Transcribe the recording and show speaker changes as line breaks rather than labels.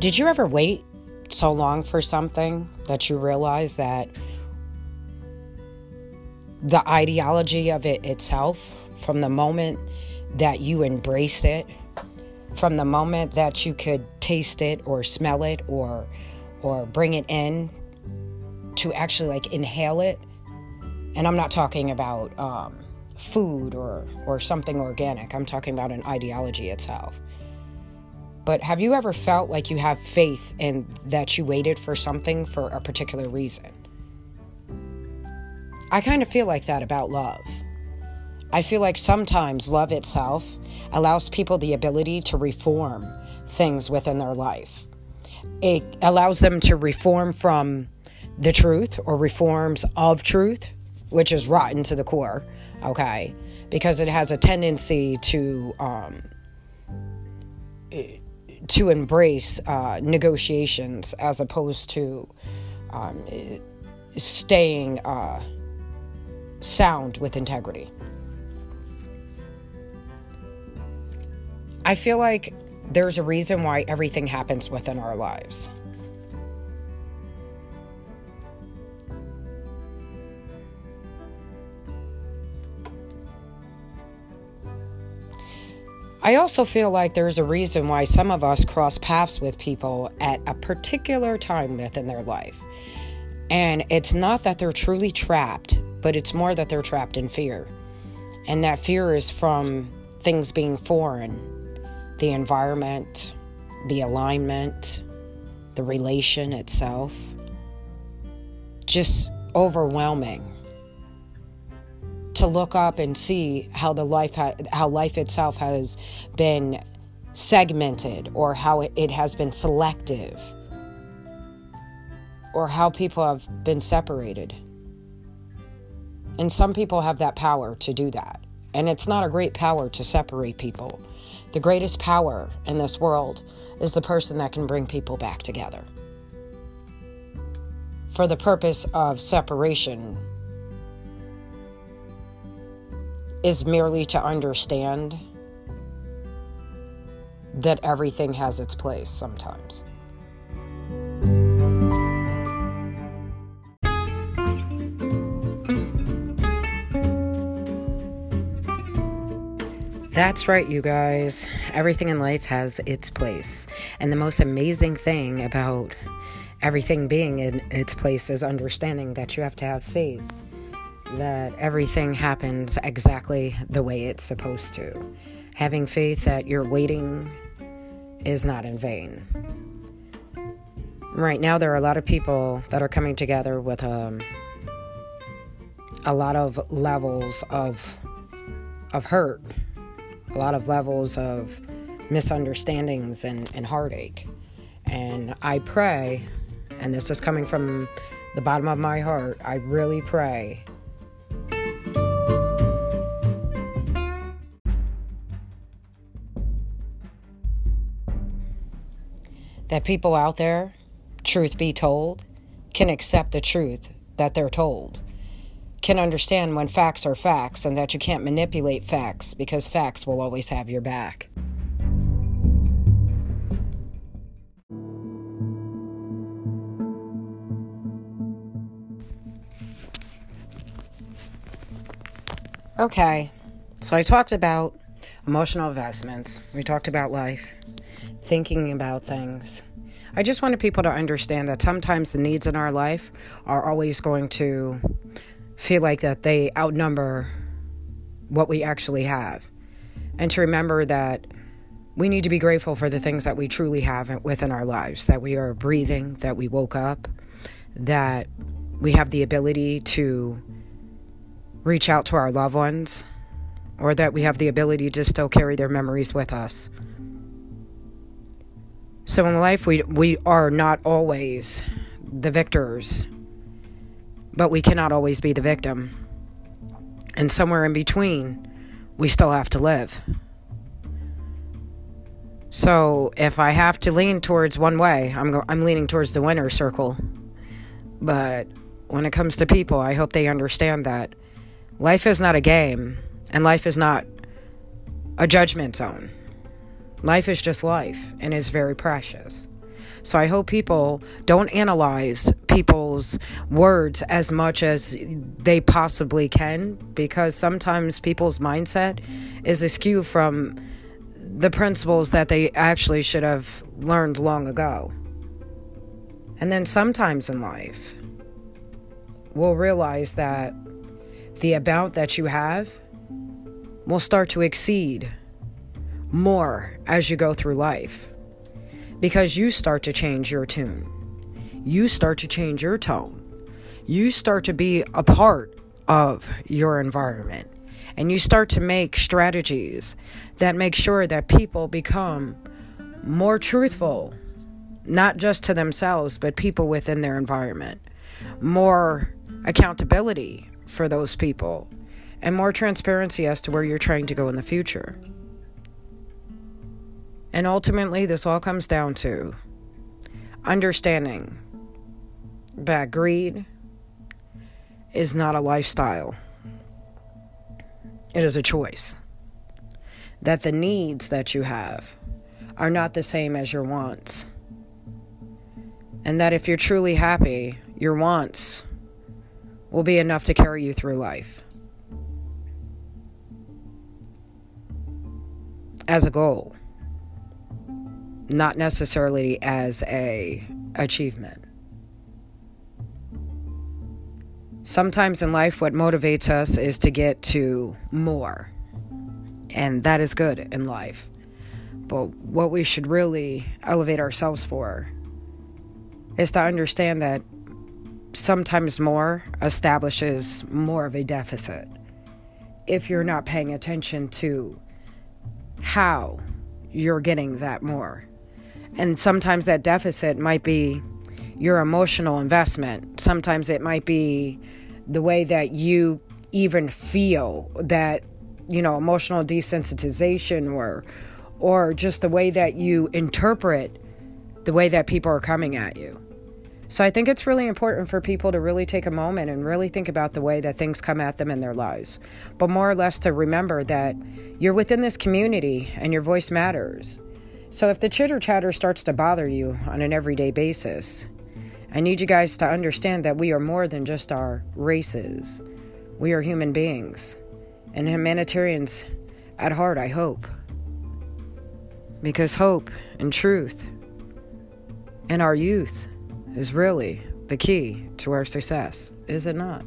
Did you ever wait so long for something that you realize that the ideology of it itself, from the moment that you embraced it, from the moment that you could taste it or smell it or or bring it in to actually like inhale it? And i'm not talking about um, food or or something organic. I'm talking about an ideology itself but have you ever felt like you have faith in that you waited for something for a particular reason? I kind of feel like that about love. I feel like sometimes love itself allows people the ability to reform things within their life. It allows them to reform from the truth or reforms of truth, which is rotten to the core, okay? Because it has a tendency to um, to embrace uh, negotiations as opposed to um, staying uh, sound with integrity. I feel like there's a reason why everything happens within our lives. I also feel like there's a reason why some of us cross paths with people at a particular time within their life. And it's not that they're truly trapped, but it's more that they're trapped in fear. And that fear is from things being foreign the environment, the alignment, the relation itself. Just overwhelming to look up and see how the life ha- how life itself has been segmented or how it, it has been selective or how people have been separated. And some people have that power to do that. And it's not a great power to separate people. The greatest power in this world is the person that can bring people back together. For the purpose of separation is merely to understand that everything has its place sometimes. That's right, you guys. Everything in life has its place. And the most amazing thing about everything being in its place is understanding that you have to have faith that everything happens exactly the way it's supposed to. Having faith that your waiting is not in vain. Right now, there are a lot of people that are coming together with um, a lot of levels of of hurt a lot of levels of misunderstandings and, and heartache. And I pray, and this is coming from the bottom of my heart, I really pray that people out there, truth be told, can accept the truth that they're told can understand when facts are facts and that you can't manipulate facts because facts will always have your back. Okay, so I talked about emotional investments, we talked about life, thinking about things. I just wanted people to understand that sometimes the needs in our life are always going to feel like that they outnumber what we actually have. And to remember that we need to be grateful for the things that we truly have within our lives that we are breathing, that we woke up, that we have the ability to reach out to our loved ones, or that we have the ability to still carry their memories with us. So in life, we, we are not always the victors but we cannot always be the victim. And somewhere in between, we still have to live. So if I have to lean towards one way, I'm go- I'm leaning towards the winner circle. But when it comes to people, I hope they understand that life is not a game and life is not a judgment zone. Life is just life and is very precious. So I hope people don't analyze people's words as much as they possibly can because sometimes people's mindset is askew from the principles that they actually should have learned long ago. And then sometimes in life, we'll realize that the amount that you have will start to exceed more as you go through life because you start to change your tune. You start to change your tone. You start to be a part of your environment. And you start to make strategies that make sure that people become more truthful, not just to themselves, but people within their environment. More accountability for those people, and more transparency as to where you're trying to go in the future. And ultimately, this all comes down to understanding that greed is not a lifestyle, it is a choice. That the needs that you have are not the same as your wants. And that if you're truly happy, your wants will be enough to carry you through life. As a goal not necessarily as a achievement. Sometimes in life what motivates us is to get to more. And that is good in life. But what we should really elevate ourselves for is to understand that sometimes more establishes more of a deficit if you're not paying attention to how you're getting that more. And sometimes that deficit might be your emotional investment. Sometimes it might be the way that you even feel that, you know, emotional desensitization or or just the way that you interpret the way that people are coming at you. So I think it's really important for people to really take a moment and really think about the way that things come at them in their lives. But more or less to remember that you're within this community and your voice matters. So if the chitter chatter starts to bother you on an everyday basis, I need you guys to understand that we are more than just our races. We are human beings and humanitarians at heart, I hope. Because hope and truth and our youth is really the key to our success, is it not?